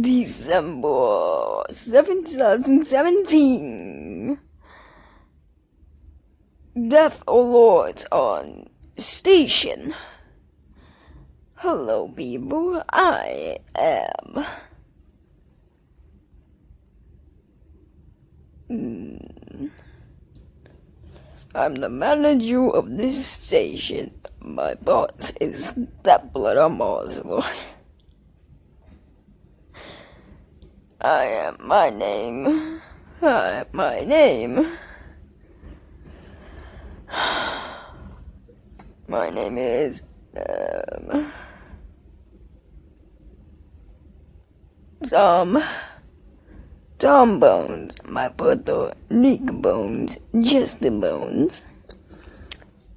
December 2017. Death Alert on station. Hello, people. I am. Hmm. I'm the manager of this station. My boss is that blood on Mars, Lord. I am my name. I am my name. My name is um, Tom. Tom Bones. My brother Nick Bones. Justin Bones.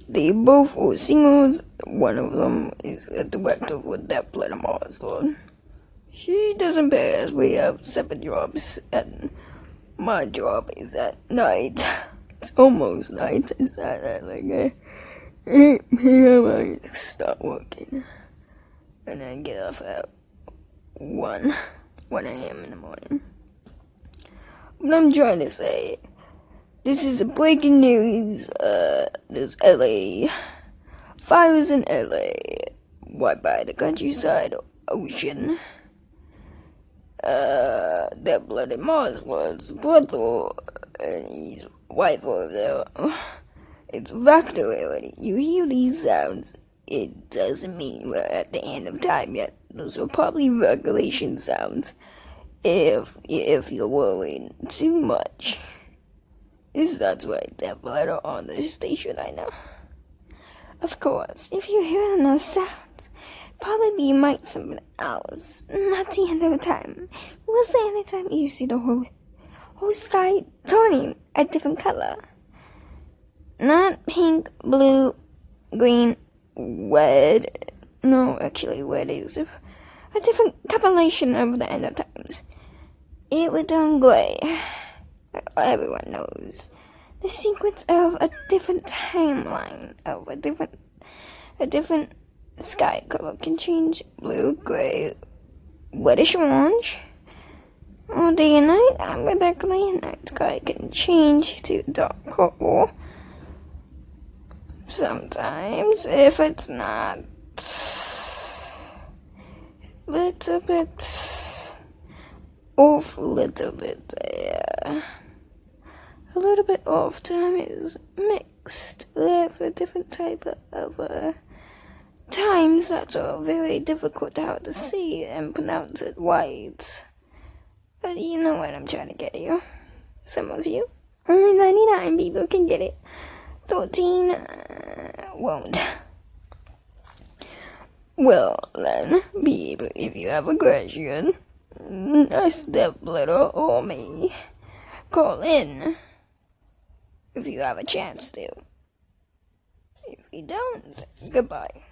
They both are singers. One of them is a director for That Blood Mars. She doesn't pass. We have seven jobs, and my job is at night. It's almost night. It's at like a 8 p.m. I start working, and then get off at 1, 1 a.m. in the morning. What I'm trying to say, this is breaking news. Uh, there's LA fires in LA, right by the countryside ocean uh, that bloody Muslim's brother and his wife over there. It's already. You hear these sounds, it doesn't mean we're at the end of time yet. Those are probably regulation sounds. If if you're worrying too much. Is that's right, that letter on the station I know. Of course, if you hear those sounds, Probably might something else. Not the end of the time. What's the the time you see the whole whole sky turning a different color? Not pink, blue, green, red. No, actually, red is a, different combination of the end of times. It would turn gray. Everyone knows the sequence of a different timeline of a different a different sky color can change blue, gray, reddish orange. All day and night, automatically, night sky can change to dark purple. Sometimes, if it's not a little bit off, a little bit there. A little bit off time is mixed with a different type of uh, times that are very difficult how to see and pronounce it right. But you know what I'm trying to get here. Some of you, only 99 people can get it. 13 uh, won't. Well, then, people, if you have a question, a stepletter or me, call in if you have a chance to. If you don't, goodbye.